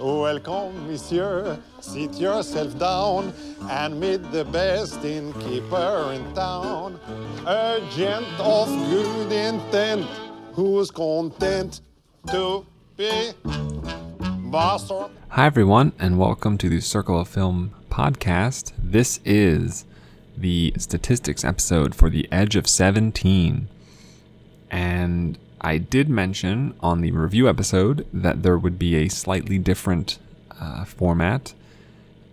Welcome, monsieur. Sit yourself down and meet the best innkeeper in town. A gent of good intent who's content to be master. Hi, everyone, and welcome to the Circle of Film podcast. This is the statistics episode for The Edge of 17. And I did mention on the review episode that there would be a slightly different uh, format.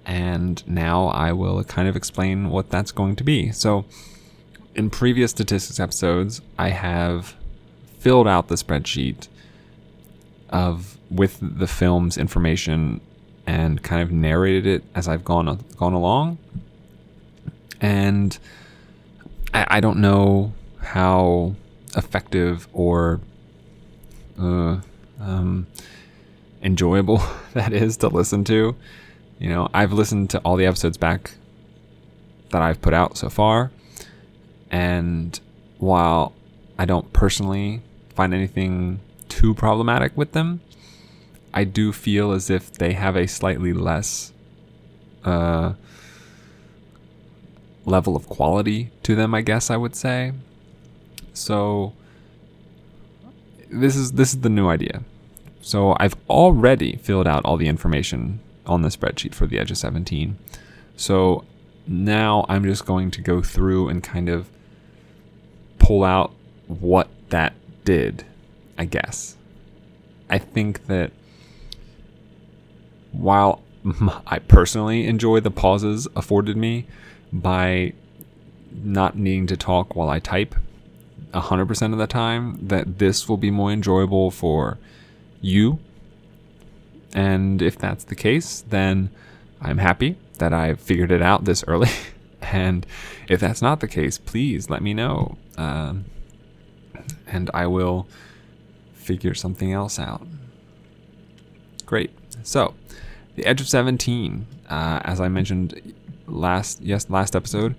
And now I will kind of explain what that's going to be. So, in previous statistics episodes, I have filled out the spreadsheet of with the film's information and kind of narrated it as I've gone gone along. And I, I don't know how effective or uh, um, enjoyable that is to listen to. You know, I've listened to all the episodes back that I've put out so far, and while I don't personally find anything too problematic with them, I do feel as if they have a slightly less uh, level of quality to them. I guess I would say. So this is this is the new idea. So I've already filled out all the information on the spreadsheet for the Edge of 17. So now I'm just going to go through and kind of pull out what that did, I guess. I think that while I personally enjoy the pauses afforded me by not needing to talk while I type 100% of the time, that this will be more enjoyable for you. And if that's the case, then I'm happy that I figured it out this early. and if that's not the case, please let me know. Um, and I will figure something else out. Great. So, The Edge of 17, uh, as I mentioned last yes last episode,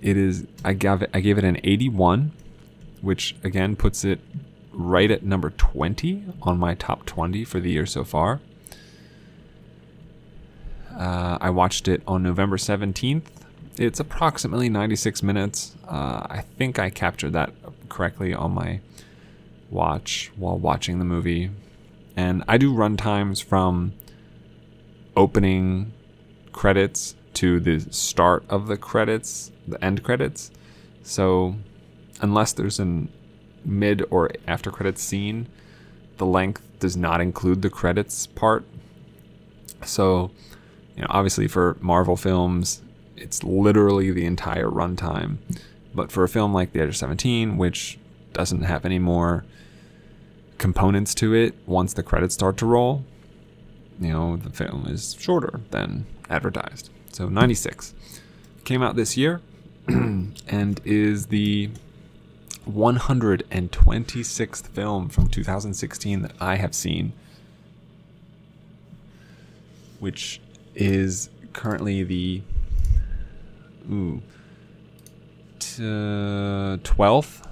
it is I gave it I gave it an 81, which again puts it right at number 20 on my top 20 for the year so far. Uh, I watched it on November 17th. It's approximately 96 minutes. Uh, I think I captured that correctly on my watch while watching the movie. And I do run times from opening credits to the start of the credits, the end credits. So, unless there's an mid or after credits scene, the length does not include the credits part. So, you know, obviously for Marvel films, it's literally the entire runtime. But for a film like The Edge of 17, which doesn't have any more components to it once the credits start to roll, you know, the film is shorter than advertised. So 96. Came out this year and is the 126th film from 2016 that I have seen, which is currently the ooh, t- 12th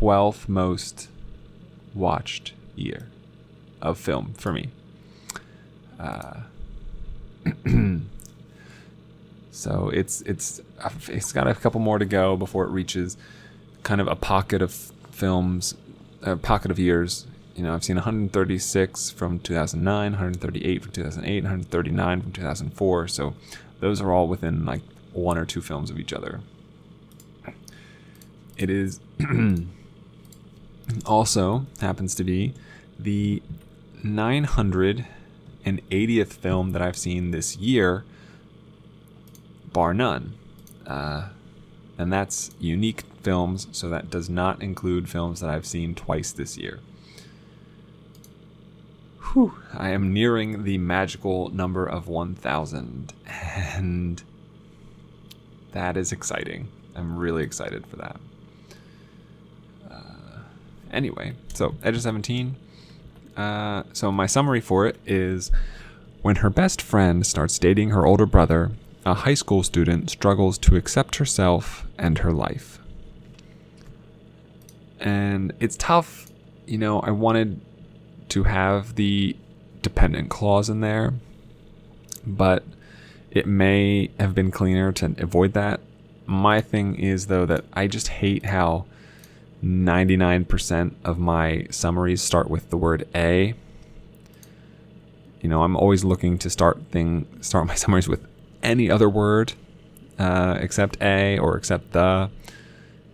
12th most watched year of film for me. Uh, so it's it's it's got a couple more to go before it reaches kind of a pocket of films, a pocket of years. You know, I've seen 136 from 2009, 138 from 2008, 139 from 2004. So those are all within like one or two films of each other. It is also happens to be the 980th film that I've seen this year, bar none. Uh, and that's unique films, so that does not include films that I've seen twice this year. Whew, I am nearing the magical number of 1,000, and that is exciting. I'm really excited for that. Uh, anyway, so Edge of 17. Uh, so my summary for it is when her best friend starts dating her older brother, a high school student struggles to accept herself and her life. And it's tough, you know, I wanted to have the dependent clause in there, but it may have been cleaner to avoid that. My thing is, though, that I just hate how 99% of my summaries start with the word a. You know, I'm always looking to start thing start my summaries with any other word uh, except a or except the.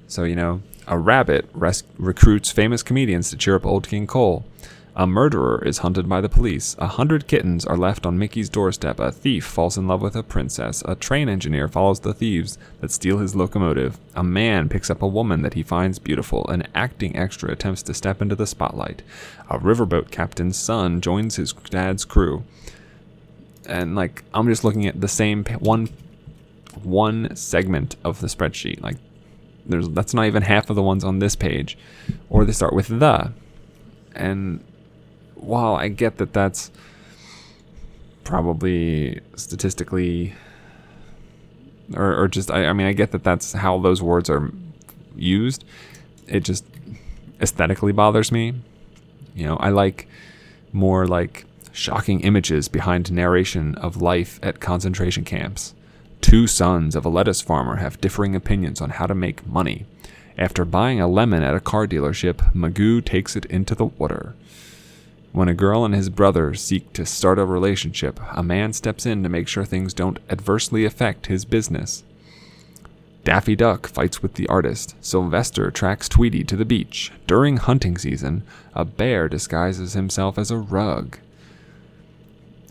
So you know, a rabbit res- recruits famous comedians to cheer up old King Cole. A murderer is hunted by the police. A hundred kittens are left on Mickey's doorstep. A thief falls in love with a princess. A train engineer follows the thieves that steal his locomotive. A man picks up a woman that he finds beautiful. An acting extra attempts to step into the spotlight. A riverboat captain's son joins his dad's crew. And like I'm just looking at the same one one segment of the spreadsheet. Like there's that's not even half of the ones on this page, or they start with the, and while I get that that's probably statistically, or, or just, I, I mean, I get that that's how those words are used, it just aesthetically bothers me. You know, I like more like shocking images behind narration of life at concentration camps. Two sons of a lettuce farmer have differing opinions on how to make money. After buying a lemon at a car dealership, Magoo takes it into the water. When a girl and his brother seek to start a relationship, a man steps in to make sure things don't adversely affect his business. Daffy Duck fights with the artist. Sylvester tracks Tweety to the beach. During hunting season, a bear disguises himself as a rug.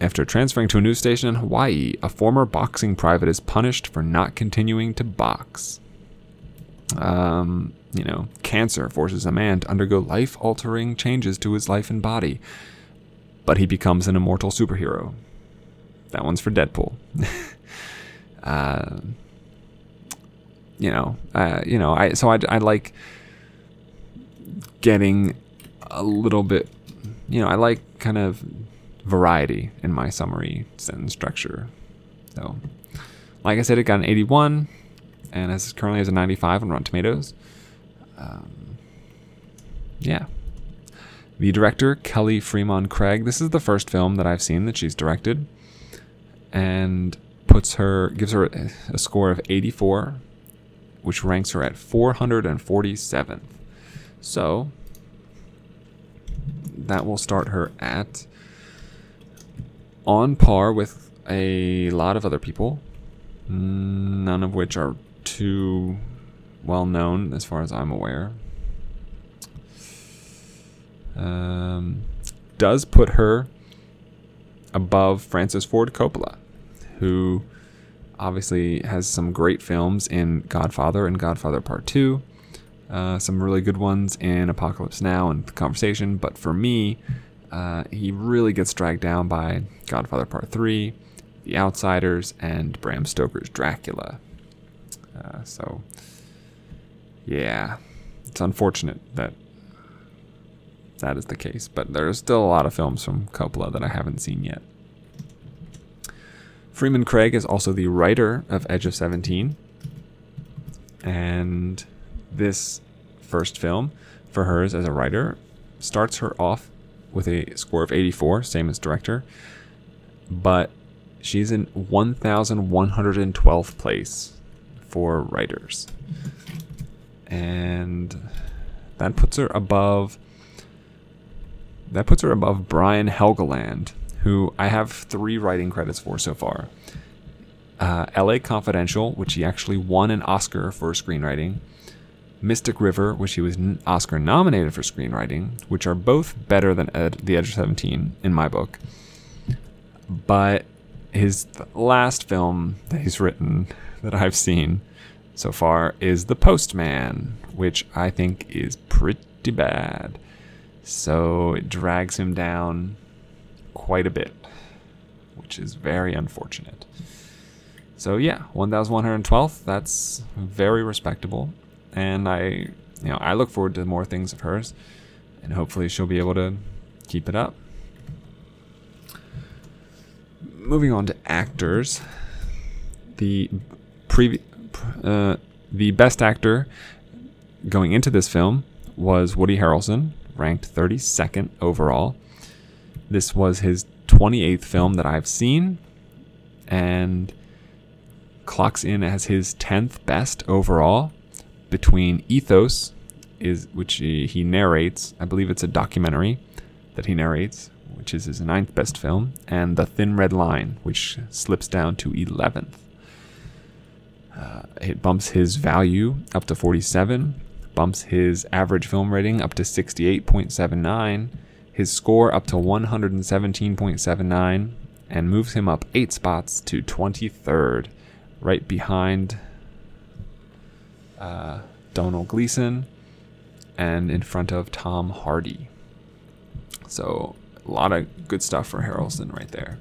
After transferring to a news station in Hawaii, a former boxing private is punished for not continuing to box. Um, you know, cancer forces a man to undergo life altering changes to his life and body, but he becomes an immortal superhero. That one's for Deadpool. uh, you know, uh, you know, I so I, I like getting a little bit, you know, I like kind of variety in my summary sentence structure. So, like I said, it got an 81 and as currently has a 95 on Rotten Tomatoes. Um, yeah. The director, Kelly Fremon Craig, this is the first film that I've seen that she's directed, and puts her gives her a score of 84, which ranks her at 447th. So that will start her at on par with a lot of other people, none of which are too well known as far as I'm aware. Um, does put her above Francis Ford Coppola, who obviously has some great films in Godfather and Godfather Part 2. Uh, some really good ones in Apocalypse Now and The Conversation, but for me, uh, he really gets dragged down by Godfather Part 3, The Outsiders, and Bram Stoker's Dracula. Uh, so yeah, it's unfortunate that that is the case, but there's still a lot of films from Coppola that I haven't seen yet. Fremon Craig is also the writer of Edge of 17. And this first film for hers as a writer starts her off with a score of 84, same as director, but she's in 1112th place for writers and that puts her above that puts her above Brian Helgeland, who I have three writing credits for so far. Uh, L.A. Confidential, which he actually won an Oscar for screenwriting. Mystic River, which he was Oscar nominated for screenwriting, which are both better than Ed, The Edge of 17 in my book. But his last film that he's written that I've seen so far is The Postman, which I think is pretty bad. So it drags him down quite a bit, which is very unfortunate. So yeah, 1112th, that's very respectable. And I, you know, I look forward to more things of hers and hopefully she'll be able to keep it up. Moving on to actors. The previous uh, the best actor going into this film was Woody Harrelson, ranked 32nd overall. This was his 28th film that I've seen and clocks in as his 10th best overall between Ethos is which he, narrates, I believe it's a documentary that he narrates, which is his ninth best film, and The Thin Red Line, which slips down to 11th. Uh, it bumps his value up to 47, bumps his average film rating up to 68.79, his score up to 117.79, and moves him up eight spots to 23rd, right behind uh, Domhnall Gleeson and in front of Tom Hardy. So a lot of good stuff for Harrelson right there.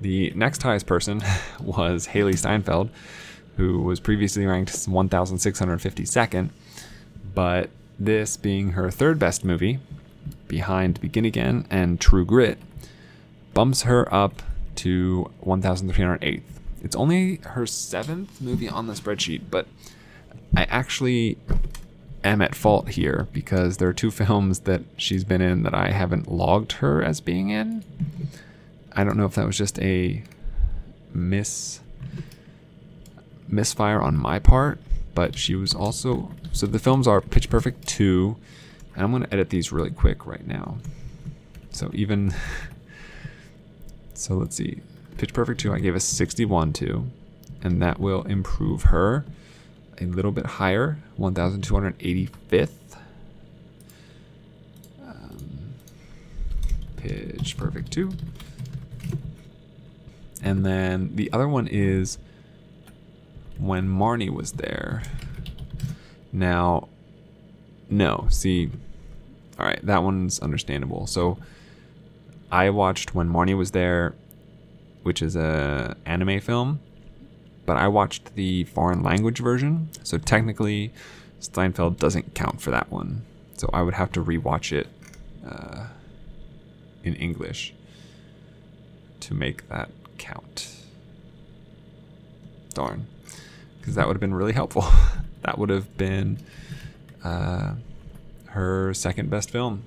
The next highest person was Hailee Steinfeld, who was previously ranked 1,652nd, but this being her third best movie, behind Begin Again and True Grit, bumps her up to 1,308th. It's only her seventh movie on the spreadsheet, but I actually am at fault here because there are two films that she's been in that I haven't logged her as being in. I don't know if that was just a miss misfire on my part, but she was also so the films are Pitch Perfect 2 and I'm going to edit these really quick right now. So even so let's see. Pitch Perfect 2 I gave a 61 to and that will improve her a little bit higher, 1,285th. Um, pitch perfect 2. And then the other one is when Marnie was there. Now, no, see, all right, that one's understandable. So I watched when Marnie was there, which is a anime film but I watched the foreign language version, so technically Steinfeld doesn't count for that one. So I would have to rewatch it uh, in English to make that count. Darn, because that would have been really helpful. that would have been uh, her second best film.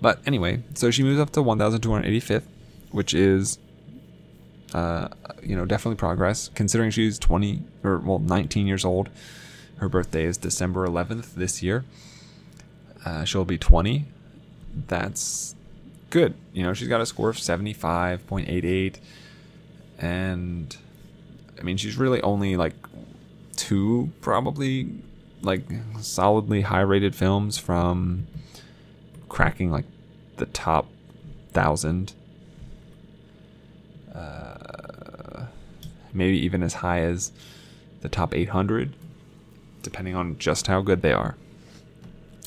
But anyway, so she moves up to 1,285th, which is uh, you know, definitely progress. Considering she's 20 or well 19 years old, her birthday is December 11th this year. Uh, she'll be 20. That's good. You know, she's got a score of 75.88, and I mean, she's really only like two probably like solidly high rated films from cracking like the top thousand uh, maybe even as high as the top 800, depending on just how good they are.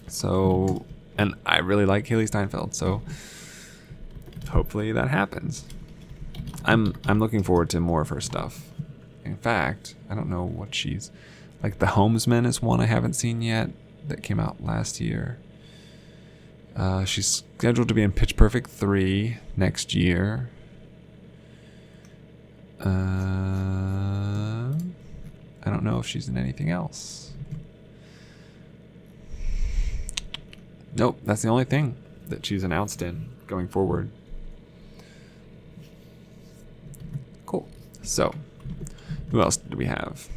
So, and I really like Hailee Steinfeld, so hopefully that happens. I'm I'm looking forward to more of her stuff. In fact, I don't know what she's like. The Homesman is one I haven't seen yet that came out last year. Uh, she's scheduled to be in Pitch Perfect 3 next year. Uh, I don't know if she's in anything else. Nope, that's the only thing that she's announced in going forward. Cool. So, who else do we have?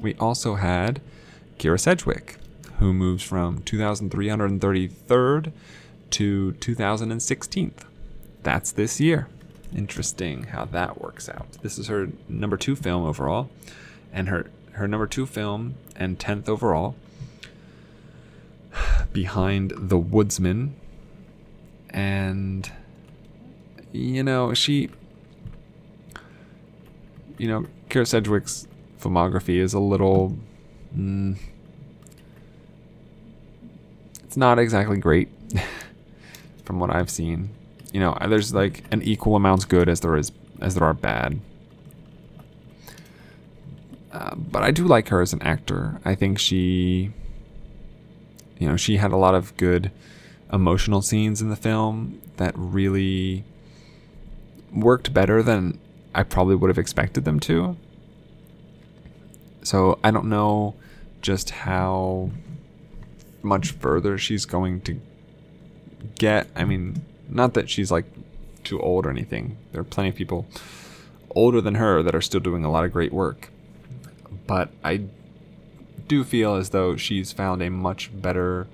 We also had Kyra Sedgwick, who moves from 2,333rd to 2016th. That's this year interesting how that works out. This is her number two film overall, and her her number two film and tenth overall. Behind The Woodsman, and you know she, you know, Kyra Sedgwick's filmography is a little. Mm, it's not exactly great from what I've seen you know, there's like an equal amounts good as there is as there are bad. Uh, but I do like her as an actor. I think she, you know, she had a lot of good emotional scenes in the film that really worked better than I probably would have expected them to. So I don't know just how much further she's going to get. I mean, Not that she's like too old or anything. There are plenty of people older than her that are still doing a lot of great work. But I do feel as though she's found a much better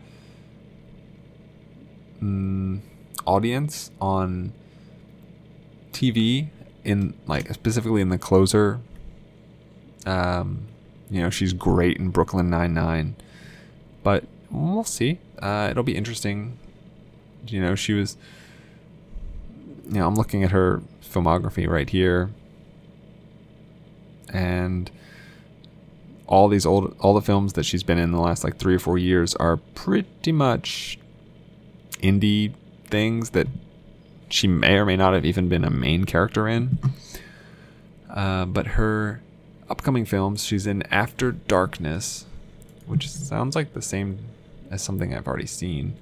mm, audience on TV in like specifically in the closer. Um, you know, she's great in Brooklyn Nine Nine, but we'll see. Uh, it'll be interesting. You know, she was. You know, I'm looking at her filmography right here, and all these old all the films that she's been in the last like three or four years are pretty much indie things that she may or may not have even been a main character in. Uh, but her upcoming films, she's in After Darkness, which sounds like the same as something I've already seen.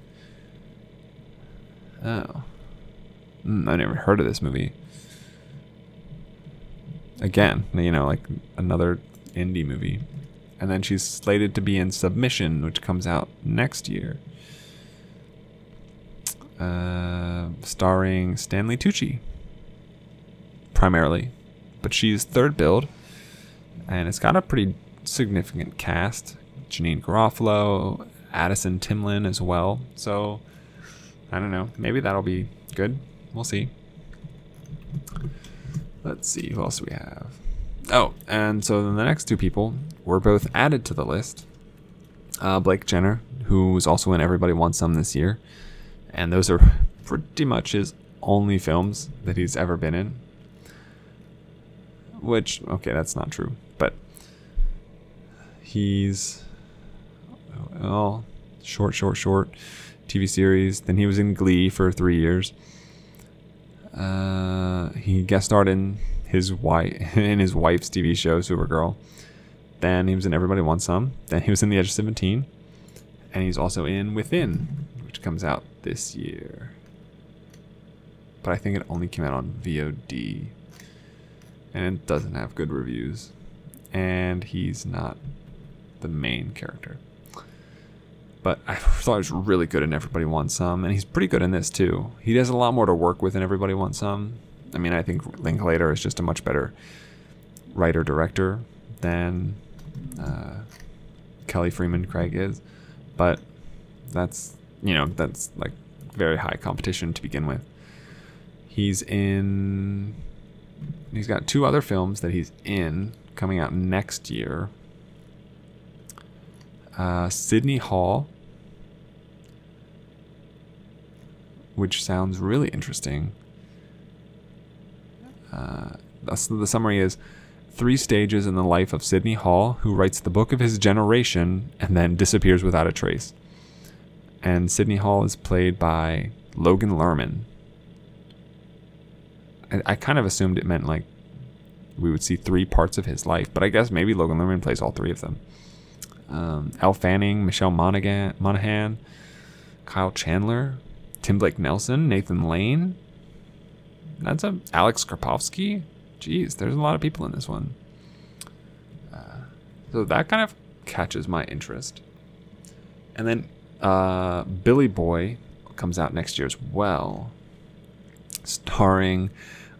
Oh. Mm, I never heard of this movie. Again, you know, like another indie movie. And then she's slated to be in Submission, which comes out next year. Uh, starring Stanley Tucci, primarily. But she's third build, and it's got a pretty significant cast. Janeane Garofalo, Addison Timlin as well. So, I don't know. Maybe that'll be good. We'll see. Let's see. Who else we have? Oh, and so then the next two people were both added to the list. Uh, Blake Jenner, who was also in Everybody Wants Some this year, and those are pretty much his only films that he's ever been in. Which, okay, that's not true, but he's well, short, short, short TV series. Then he was in Glee for three years. Uh, he guest starred in his wife in his wife's TV show Supergirl. Then he was in Everybody Wants Some. Then he was in The Edge of Seventeen, and he's also in Within, which comes out this year. But I think it only came out on VOD, and it doesn't have good reviews. And he's not the main character. But I thought he was really good in Everybody Wants Some, and he's pretty good in this too. He has a lot more to work with in Everybody Wants Some. I mean, I think Linklater is just a much better writer director than uh, Kelly Fremon Craig is, but that's you know that's like very high competition to begin with. He's in. He's got two other films that he's in coming out next year. Uh, Sidney Hall, which sounds really interesting. Uh, the summary is three stages in the life of Sidney Hall, who writes the book of his generation and then disappears without a trace. And Sidney Hall is played by Logan Lerman. I, I kind of assumed it meant like we would see three parts of his life, but I guess maybe Logan Lerman plays all three of them. Um, Elle Fanning, Michelle Monaghan, Monaghan, Kyle Chandler, Tim Blake Nelson, Nathan Lane. That's a Alex Karpovsky. Jeez, there's a lot of people in this one. Uh, so that kind of catches my interest. And then uh, Billy Boy comes out next year as well, starring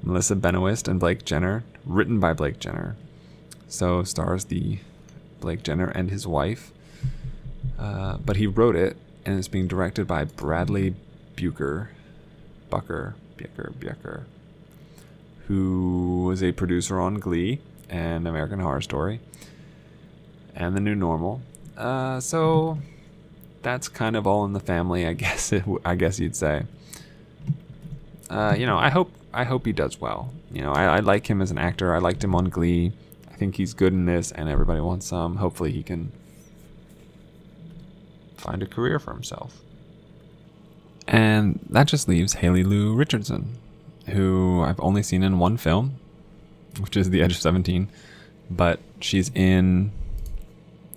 Melissa Benoist and Blake Jenner, written by Blake Jenner. So stars the Blake Jenner and his wife. Uh, but he wrote it, and it's being directed by Bradley Bucher, Bucker, Bucker, Bucker, who was a producer on Glee and American Horror Story and The New Normal. Uh, so that's kind of all in the family, I guess. It, I guess you'd say. Uh, you know, I hope I hope he does well. You know, I, I like him as an actor. I liked him on Glee. I think he's good in this, and everybody wants some. Hopefully, he can find a career for himself. And that just leaves Haley Lu Richardson, who I've only seen in one film, which is The Edge of 17, but she's in.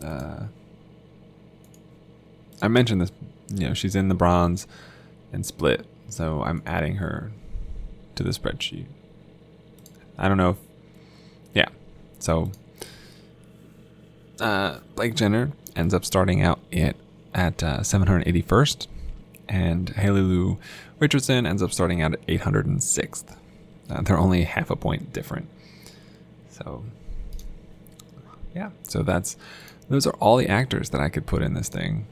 Uh, I mentioned this, you know, she's in The Bronze and Split, so I'm adding her to the spreadsheet. I don't know. If, yeah, so uh, Blake Jenner ends up starting out at at uh, 781st, and Haley Lu Richardson ends up starting out at 806th. Uh, they're only half a point different. So, yeah. So that's those are all the actors that I could put in this thing.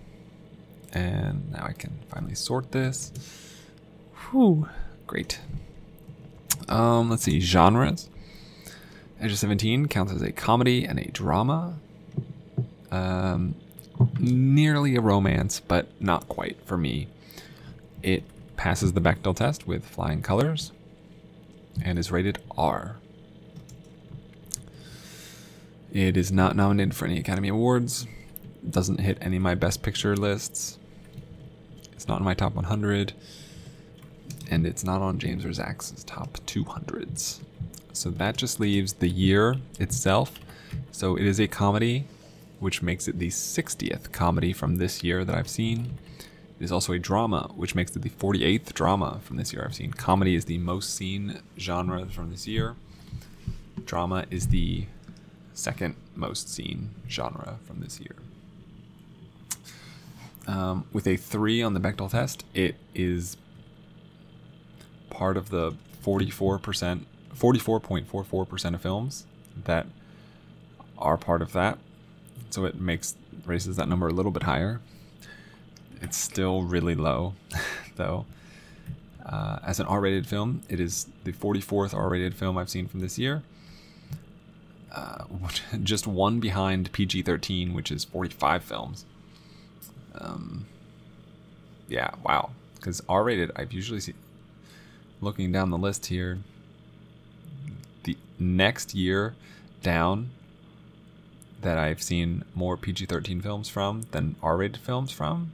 And now I can finally sort this. Whew, great. Um, let's see, genres. Edge of 17 counts as a comedy and a drama. Um, nearly a romance, but not quite for me. It passes the Bechdel test with flying colors and is rated R. It is not nominated for any Academy Awards. Doesn't hit any of my Best Picture lists. It's not in my top 100. And it's not on James or Zach's top 200s. So that just leaves the year itself. So it is a comedy, which makes it the 60th comedy from this year that I've seen. It is also a drama, which makes it the 48th drama from this year I've seen. Comedy is the most seen genre from this year. Drama is the second most seen genre from this year. Um, with a 3 on the Bechdel test, it is part of the 44%, 44.44% of films that are part of that. So it makes raises that number a little bit higher. It's still really low, though. Uh, as an R-rated film, it is the 44th R-rated film I've seen from this year. Uh, just one behind PG-13, which is 45 films. Um, yeah, wow. Because R-rated, I've usually seen. Looking down the list here, the next year down that I've seen more PG-13 films from than R-rated films from.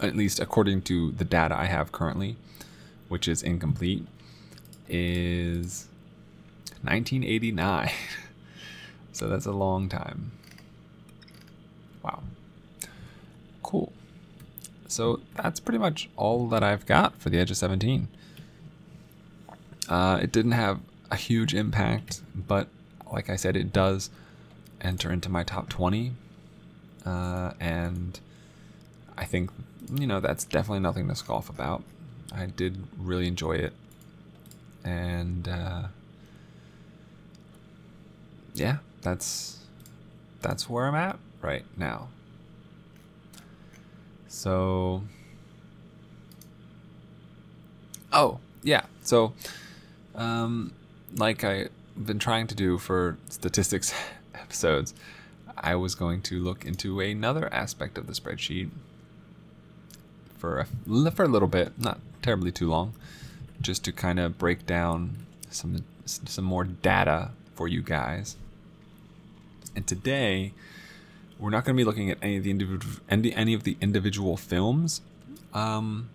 At least according to the data I have currently, which is incomplete, is 1989. so that's a long time. Wow. Cool. So that's pretty much all that I've got for the Edge of 17. Uh, it didn't have a huge impact, but like I said, it does enter into my top 20. Uh, and I think, you know, that's definitely nothing to scoff about. I did really enjoy it. And uh, yeah, that's that's where I'm at right now. So Oh, yeah. So um like I've been trying to do for statistics episodes, I was going to look into another aspect of the spreadsheet for a, for a little bit, not terribly too long, just to kind of break down some some more data for you guys. And today, we're not going to be looking at any of the individual any, of the individual films um,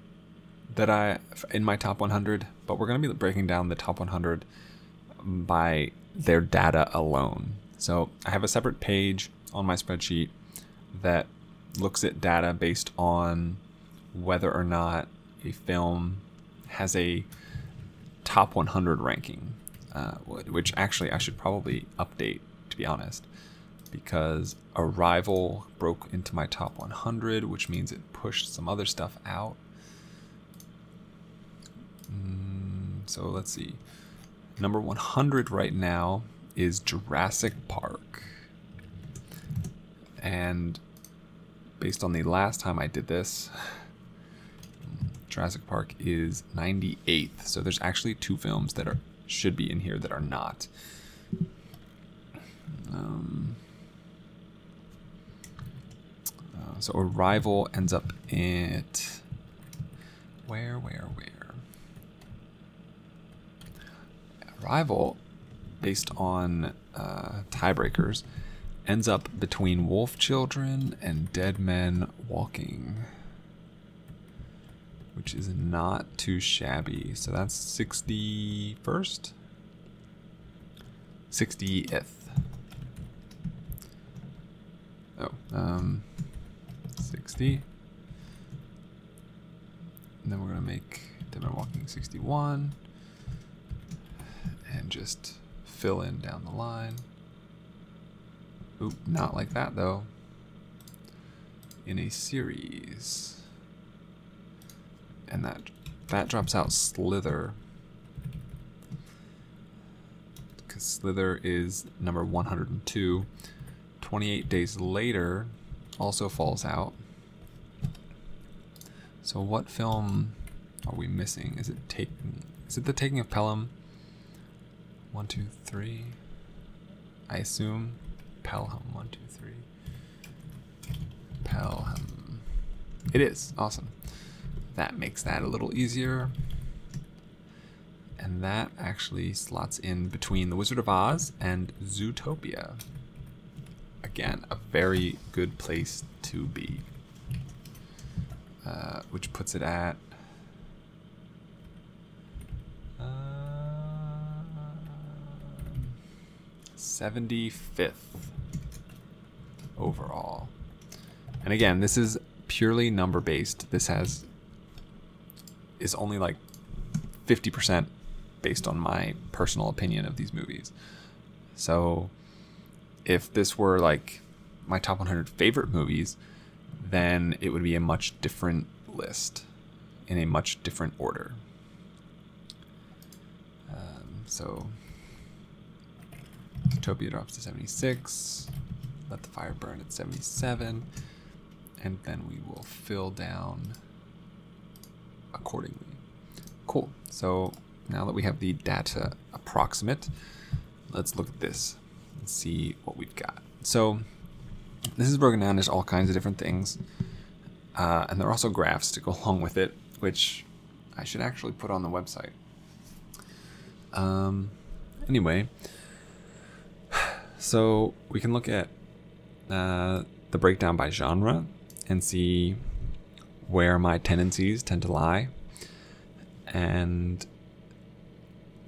that I in my top 100, but we're going to be breaking down the top 100 by their data alone. So I have a separate page on my spreadsheet that looks at data based on whether or not a film has a top 100 ranking, uh, which actually I should probably update, to be honest, because Arrival broke into my top 100, which means it pushed some other stuff out. Mm, so let's see. Number 100 right now is Jurassic Park. And based on the last time I did this, Jurassic Park is 98th. So there's actually two films that are should be in here that are not. Um, uh, so Arrival ends up at where, where, where? Arrival, based on uh, tiebreakers, ends up between Wolf Children and Dead Men Walking, which is not too shabby. So that's 61st? 60th. Oh, um, 60. And then we're going to make Dead Men Walking 61 and just fill in down the line. Oop, not like that though. in a series. And that that drops out Slither. Because Slither is number 102. 28 days later also falls out. So what film are we missing? Is it taking is it the taking of Pelham? One, two, three. I assume Pelham. One, two, three. Pelham. It is awesome. That makes that a little easier. And that actually slots in between The Wizard of Oz and Zootopia. Again, a very good place to be. Uh, which puts it at uh, 75th overall. And again, this is purely number based. This has is only like 50% based on my personal opinion of these movies. So if this were like my top 100 favorite movies, then it would be a much different list in a much different order. Um, so Utopia drops to 76. Let the fire burn at 77. And then we will fill down accordingly. Cool. So now that we have the data approximate, let's look at this and see what we've got. So this is broken down. There's all kinds of different things. Uh, and there are also graphs to go along with it, which I should actually put on the website. Um, anyway, so we can look at uh, the breakdown by genre and see where my tendencies tend to lie. And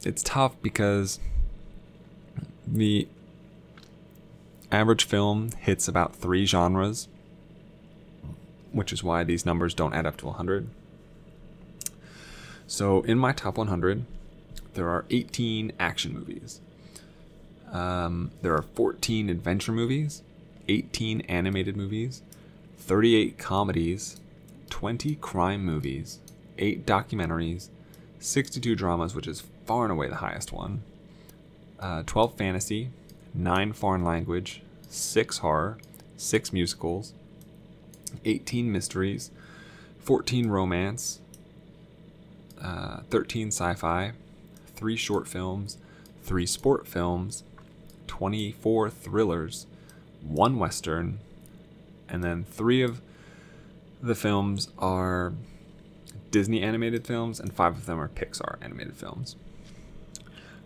it's tough because the average film hits about three genres, which is why these numbers don't add up to 100. So in my top 100, there are 18 action movies. Um, there are 14 adventure movies, 18 animated movies, 38 comedies, 20 crime movies, 8 documentaries, 62 dramas, which is far and away the highest one, uh, 12 fantasy, 9 foreign language, 6 horror, 6 musicals, 18 mysteries, 14 romance, uh, 13 sci fi, 3 short films, 3 sport films, 24 thrillers, 1 western, and then 3 of the films are Disney animated films, and 5 of them are Pixar animated films.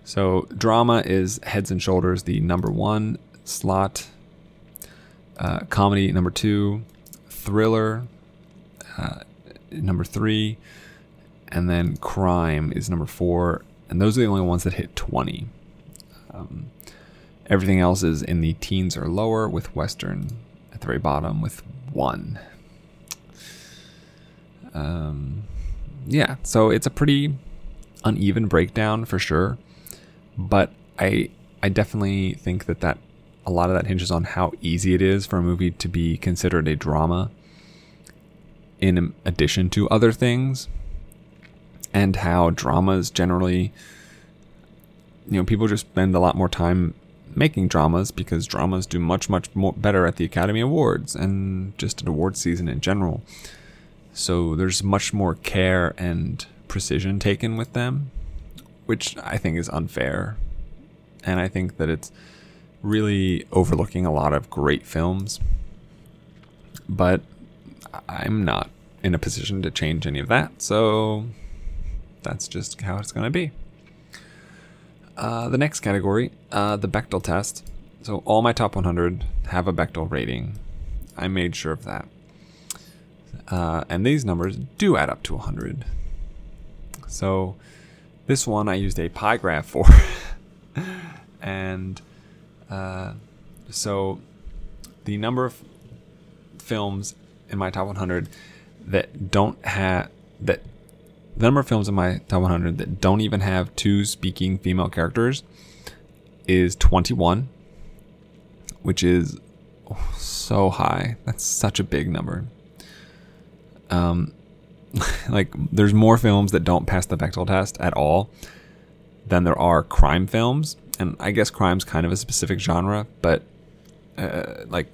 So, drama is Heads and Shoulders, the number one slot. Uh, comedy, number two. Thriller, uh, number three. And then crime is number four. And those are the only ones that hit 20. Um, everything else is in the teens or lower, with Western at the very bottom with one. Um, yeah, so it's a pretty uneven breakdown for sure but I I definitely think that that a lot of that hinges on how easy it is for a movie to be considered a drama in addition to other things and how dramas generally you know people just spend a lot more time making dramas because dramas do much much more better at the Academy Awards and just at award season in general. So there's much more care and precision taken with them which I think is unfair. And I think that it's really overlooking a lot of great films. But I'm not in a position to change any of that, so that's just how it's going to be. Uh, the next category, uh, the Bechdel test. So all my top 100 have a Bechdel rating. I made sure of that. Uh, and these numbers do add up to 100. So this one I used a pie graph for. and uh, so the number of films in my top 100 that don't have that the number of films in my top 100 that don't even have two speaking female characters is 21 which is so high. That's such a big number. Um, like there's more films that don't pass the Bechdel test at all than there are crime films, and I guess crime's kind of a specific genre, but uh, like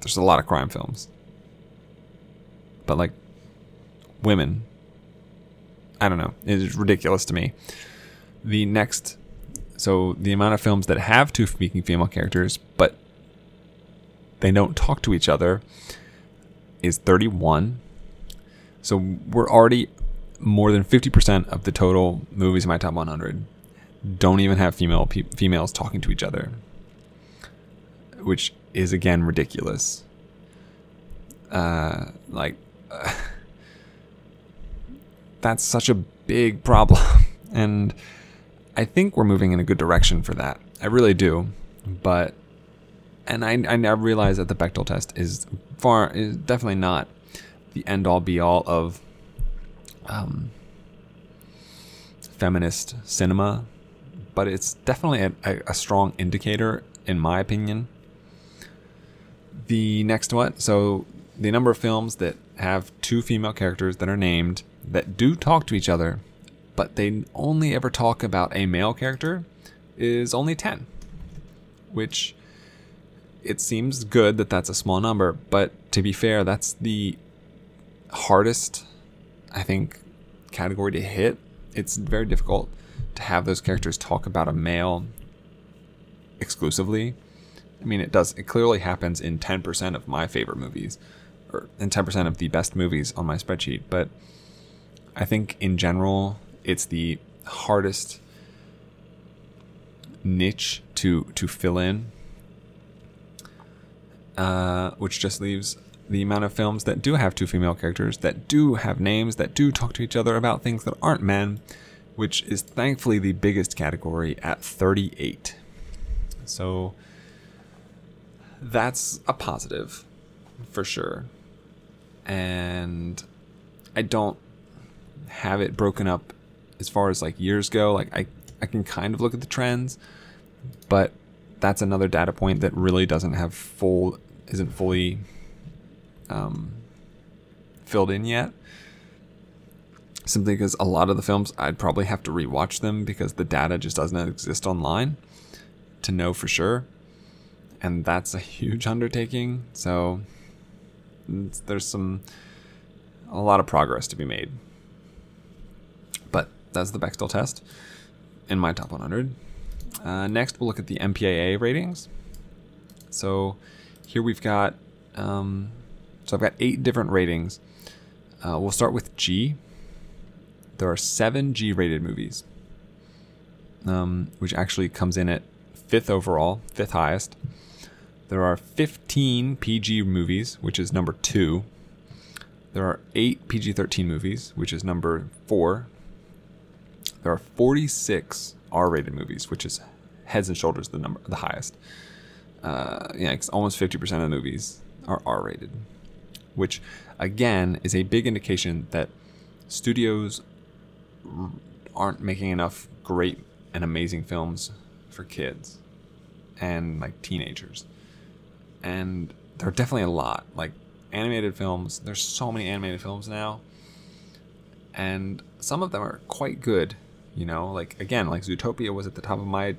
there's a lot of crime films. But like women, I don't know. It's ridiculous to me. The next, so the amount of films that have two speaking female characters, but they don't talk to each other, is 31. So we're already more than 50% of the total movies in my top 100 don't even have female pe- females talking to each other, which is again ridiculous. Uh, like, uh, that's such a big problem, and I think we're moving in a good direction for that. I really do, but and I I realize that the Bechdel test is far is definitely not the end all be all of um, feminist cinema, but it's definitely a, a, strong indicator, in my opinion. The next one, so the number of films that have two female characters that are named that do talk to each other, but they only ever talk about a male character, is only 10. Which it seems good that that's a small number, but to be fair, that's the hardest, I think, category to hit. It's very difficult to have those characters talk about a male exclusively. I mean, it does. It clearly happens in 10% of my favorite movies, or in 10% of the best movies on my spreadsheet. But I think in general, it's the hardest niche to to fill in, uh, which just leaves the amount of films that do have two female characters, that do have names, that do talk to each other about things that aren't men, which is thankfully the biggest category at 38. So that's a positive for sure. And I don't have it broken up as far as like years go. Like I, I can kind of look at the trends, but that's another data point that really doesn't have full isn't fully um, filled in yet. Simply because a lot of the films I'd probably have to rewatch them because the data just doesn't exist online to know for sure. And that's a huge undertaking. So there's some a lot of progress to be made. But that's the Bechdel test in my top 100. Uh, next, we'll look at the MPAA ratings. So here we've got um, so I've got eight different ratings. Uh, we'll start with G. There are seven G rated movies, um, which actually comes in at fifth overall, fifth highest. There are 15 PG movies, which is number two. There are eight PG 13 movies, which is number four. There are 46 R rated movies, which is heads and shoulders the number the highest. Uh, yeah, almost 50% of the movies are R rated which again is a big indication that studios aren't making enough great and amazing films for kids and like teenagers. And there are definitely a lot. Like animated films, there's so many animated films now. And some of them are quite good, you know, like again, like Zootopia was at the top of my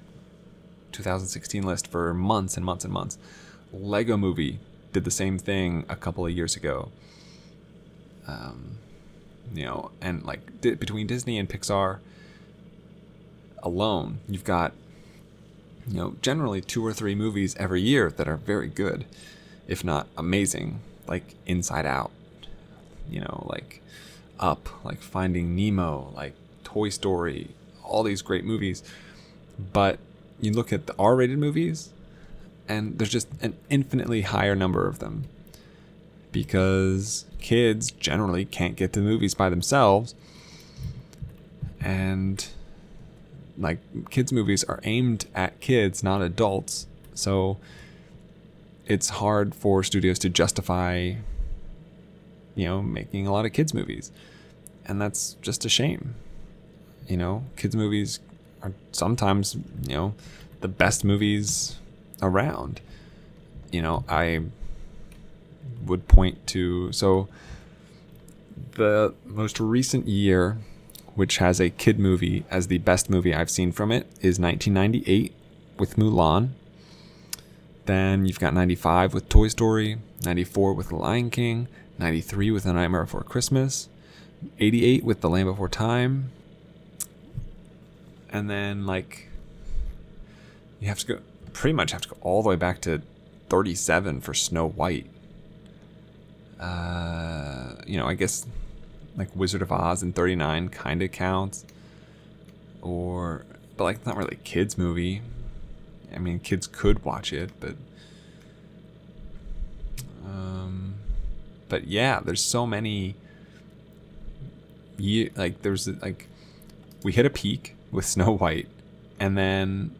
2016 list for months and months and months. Lego movie did the same thing a couple of years ago. Um, you know, and like di- between Disney and Pixar alone, you've got you know generally two or three movies every year that are very good, if not amazing, like Inside Out. You know, like Up, like Finding Nemo, like Toy Story, all these great movies. But you look at the R-rated movies, and there's just an infinitely higher number of them. Because kids generally can't get to movies by themselves. And like kids movies are aimed at kids not adults. So it's hard for studios to justify you know making a lot of kids movies. And that's just a shame. You know kids movies are sometimes you know the best movies around. you know, I would point to so the most recent year which has a kid movie as the best movie I've seen from it is 1998 with Mulan. Then you've got 95 with Toy Story, 94 with The Lion King, 93 with A Nightmare Before Christmas, 88 with The Land Before Time, and then like you have to go pretty much have to go all the way back to 37 for Snow White. Uh, you know, I guess like Wizard of Oz in 39 kind of counts. Or, but like, it's not really a kids' movie. I mean, kids could watch it, but. Um, but yeah, there's so many. Yeah, like there's like, we hit a peak with Snow White, and then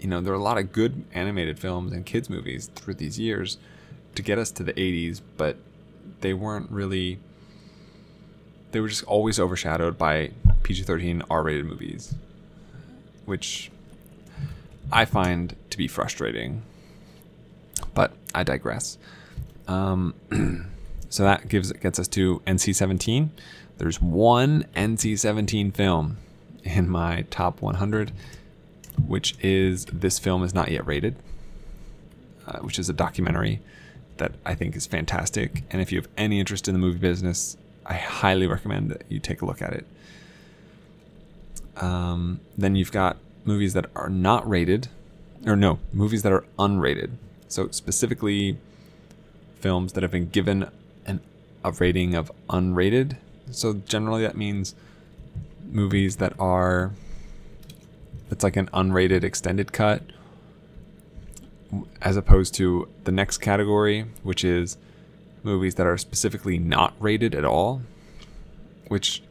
you know, there are a lot of good animated films and kids movies through these years to get us to the 80s, but they weren't really they were just always overshadowed by PG-13 R-rated movies, which I find to be frustrating. But I digress. Um, so that gives gets us to NC-17. There's one NC-17 film in my top 100 which is This Film Is Not Yet Rated, uh, which is a documentary that I think is fantastic. And if you have any interest in the movie business, I highly recommend that you take a look at it. Um, then you've got movies that are not rated, or no, movies that are unrated. So specifically, films that have been given an, a rating of unrated. So generally, that means movies that are it's like an unrated extended cut as opposed to the next category which is movies that are specifically not rated at all which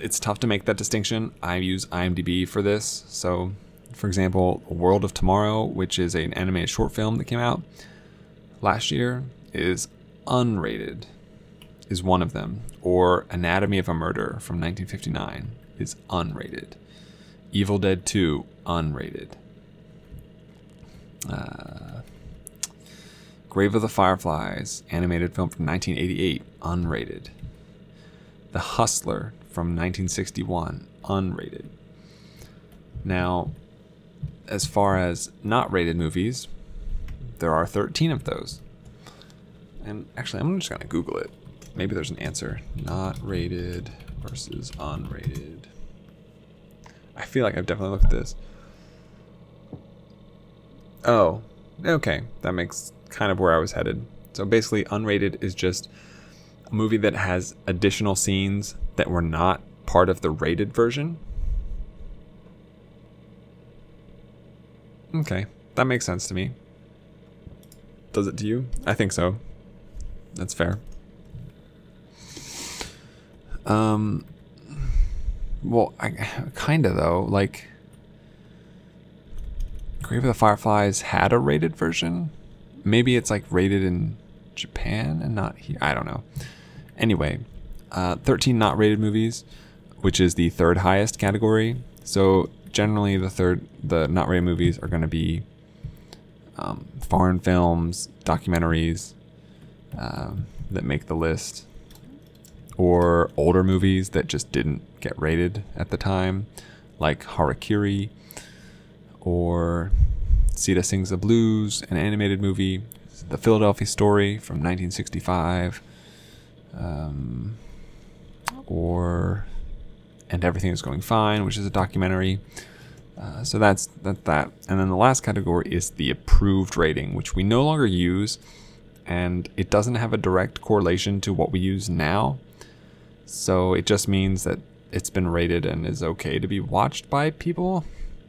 it's tough to make that distinction. I use imdb for this. So for example world of tomorrow which is an animated short film that came out last year is unrated is one of them. Or anatomy of a murder from 1959 is unrated Evil Dead 2, unrated. Uh, Grave of the Fireflies, animated film from 1988, unrated. The Hustler from 1961, unrated. Now, as far as not rated movies, there are 13 of those. And actually, I'm just going to Google it. Maybe there's an answer. Not rated versus unrated. I feel like I've definitely looked at this. Oh, okay. That makes kind of where I was headed. So basically, unrated is just a movie that has additional scenes that were not part of the rated version. Okay, that makes sense to me. Does it to you? I think so. That's fair. Um, well, I kind of though. Like, Grave of the Fireflies had a rated version. Maybe it's like rated in Japan and not here. I don't know. Anyway, uh, 13 not rated movies, which is the third highest category. So generally, the third, the not rated movies are going to be um, foreign films, documentaries um, that make the list or older movies that just didn't get rated at the time, like Harakiri or Sita Sings the Blues, an animated movie, The Philadelphia Story from 1965, um, or And Everything is Going Fine, which is a documentary. Uh, so that's that, that. And then the last category is the approved rating, which we no longer use, and it doesn't have a direct correlation to what we use now. So it just means that it's been rated and is okay to be watched by people.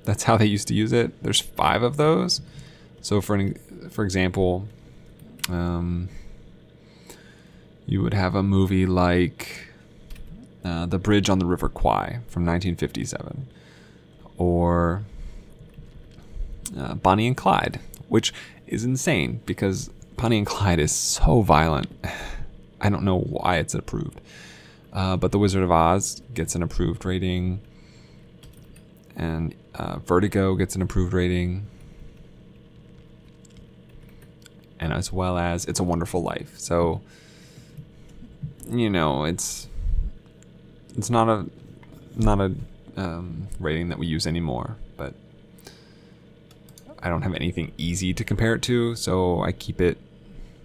That's how they used to use it. There's five of those. So for an, for example, um, you would have a movie like uh, The Bridge on the River Kwai from 1957, or uh, Bonnie and Clyde, which is insane because Bonnie and Clyde is so violent. I don't know why it's approved. Uh, but The Wizard of Oz gets an approved rating, and uh, Vertigo gets an approved rating. and as well as It's a Wonderful Life. So, you know, it's it's not a not a um, rating that we use anymore, but I don't have anything easy to compare it to, so I keep it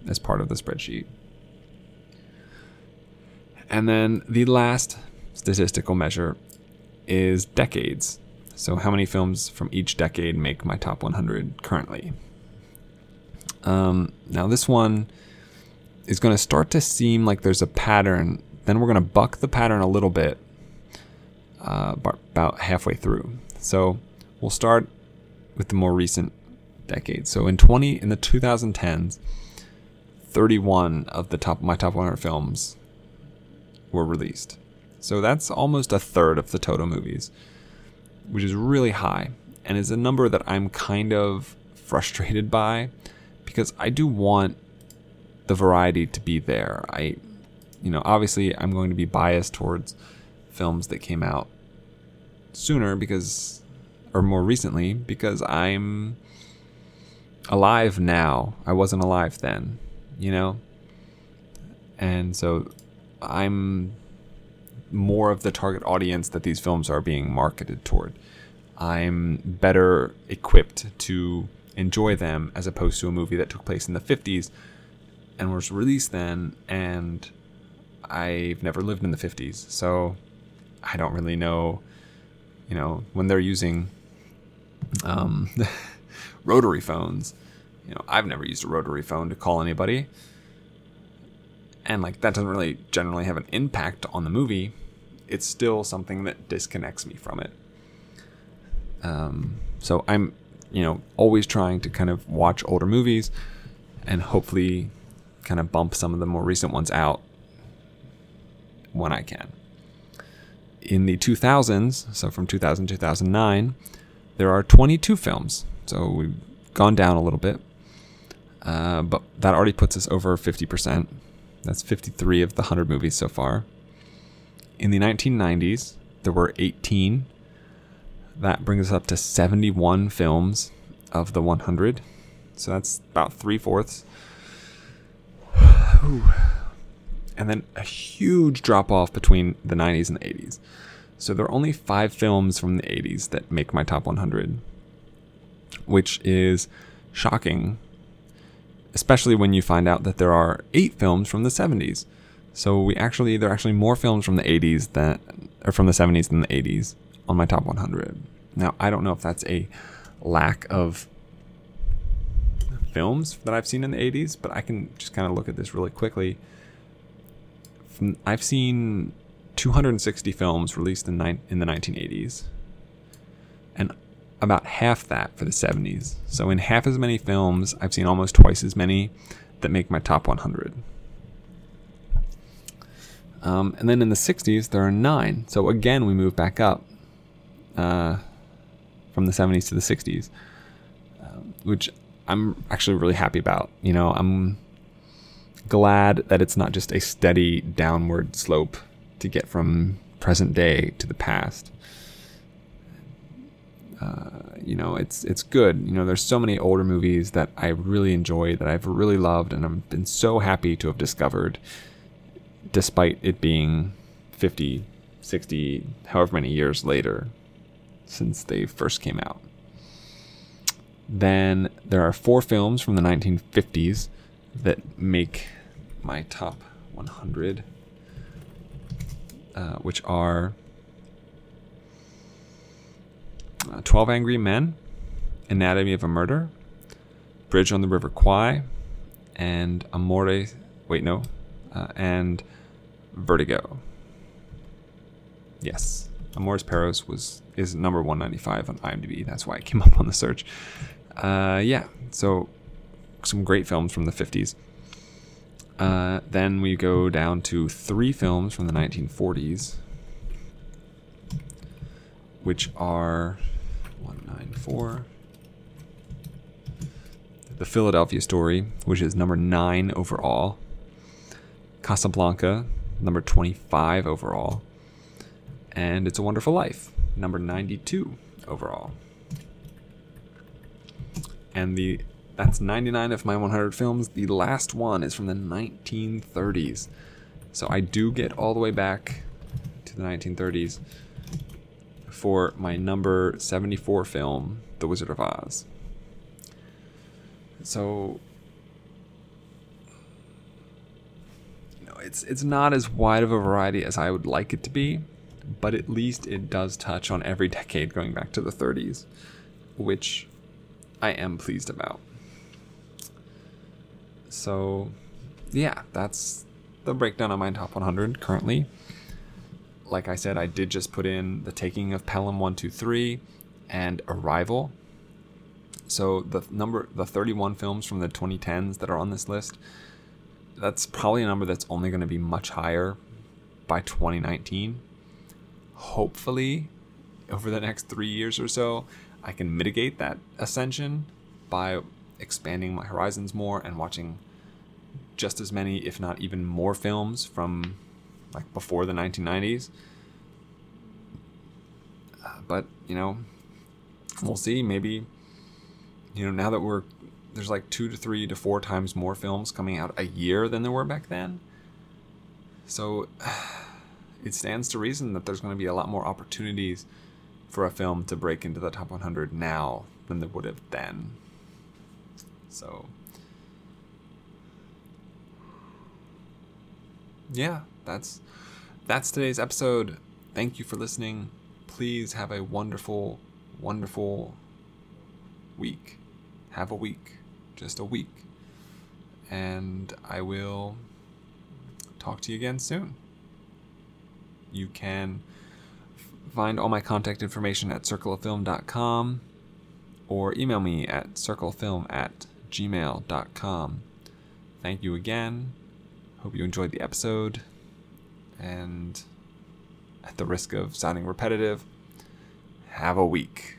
as part of the spreadsheet. And then the last statistical measure is decades. So, how many films from each decade make my top 100 currently? Um, now, this one is going to start to seem like there's a pattern. Then we're going to buck the pattern a little bit uh, about halfway through. So, we'll start with the more recent decades. So, in 20 in the 2010s, 31 of the top my top 100 films were released. So that's almost a third of the Toto movies, which is really high and is a number that I'm kind of frustrated by because I do want the variety to be there. I you know, obviously I'm going to be biased towards films that came out sooner because or more recently because I'm alive now. I wasn't alive then, you know? And so I'm more of the target audience that these films are being marketed toward. I'm better equipped to enjoy them as opposed to a movie that took place in the 50s and was released then and I've never lived in the 50s. So I don't really know, you know, when they're using um, rotary phones. You know, I've never used a rotary phone to call anybody and like that doesn't really generally have an impact on the movie, it's still something that disconnects me from it. Um, so I'm, you know, always trying to kind of watch older movies and hopefully kind of bump some of the more recent ones out when I can. In the 2000s, so from 2000 to 2009, there are 22 films. So we've gone down a little bit, uh, but that already puts us over 50%. That's 53 of the 100 movies so far. In the 1990s, there were 18. That brings us up to 71 films of the 100. So that's about three fourths. and then a huge drop off between the 90s and the 80s. So there are only five films from the 80s that make my top 100, which is shocking especially when you find out that there are eight films from the 70s. So we actually there are actually more films from the 80s than or from the 70s than the 80s on my top 100. Now I don't know if that's a lack of films that I've seen in the 80s, but I can just kind of look at this really quickly. I've seen 260 films released in, ni- in the 1980s, and about half that for the 70s. So in half as many films, I've seen almost twice as many that make my top 100. Um, and then in the 60s, there are nine. So again, we move back up uh, from the 70s to the 60s, uh, which I'm actually really happy about. You know, I'm glad that it's not just a steady downward slope to get from present day to the past. Uh, you know, it's it's good. You know, there's so many older movies that I really enjoy that I've really loved, and I've been so happy to have discovered, despite it being 50, 60, however many years later since they first came out. Then there are four films from the 1950s that make my top 100, uh, which are uh, 12 Angry Men, Anatomy of a Murder, Bridge on the River Kwai, and Amore. Wait, no. Uh, and Vertigo. Yes. Amores Perros was is number 195 on IMDb. That's why it came up on the search. Uh, yeah, so some great films from the 50s. Uh, then we go down to three films from the 1940s, which are 194. The Philadelphia Story, which is number 9 overall. Casablanca, number 25 overall. And It's a Wonderful Life, number 92 overall. And the That's 99 of my 100 films. The last one is from the 1930s. So I do get all the way back to the 1930s for my number 74 film, The Wizard of Oz. So you know, it's it's not as wide of a variety as I would like it to be, but at least it does touch on every decade going back to the 30s, which I am pleased about. So, yeah, that's the breakdown of my top 100 currently. Like I said, I did just put in The Taking of Pelham 123 and Arrival. So the number the 31 films from the 2010s that are on this list, that's probably a number that's only going to be much higher by 2019. Hopefully, over the next 3 years or so, I can mitigate that ascension by expanding my horizons more and watching just as many, if not even more, films from like before the 1990s. Uh, but you know, we'll see. Maybe you know now that we're there's like two to three to four times more films coming out a year than there were back then. So it stands to reason that there's going to be a lot more opportunities for a film to break into the top 100 now than there would have then. So yeah, that's that's today's episode. Thank you for listening. Please have a wonderful, wonderful week. Have a week. Just a week. And I will talk to you again soon. You can find all my contact information at circleoffilm.com or email me at circlefilm at gmail.com. Thank you again. Hope you enjoyed the episode. And at the risk of sounding repetitive, have a week.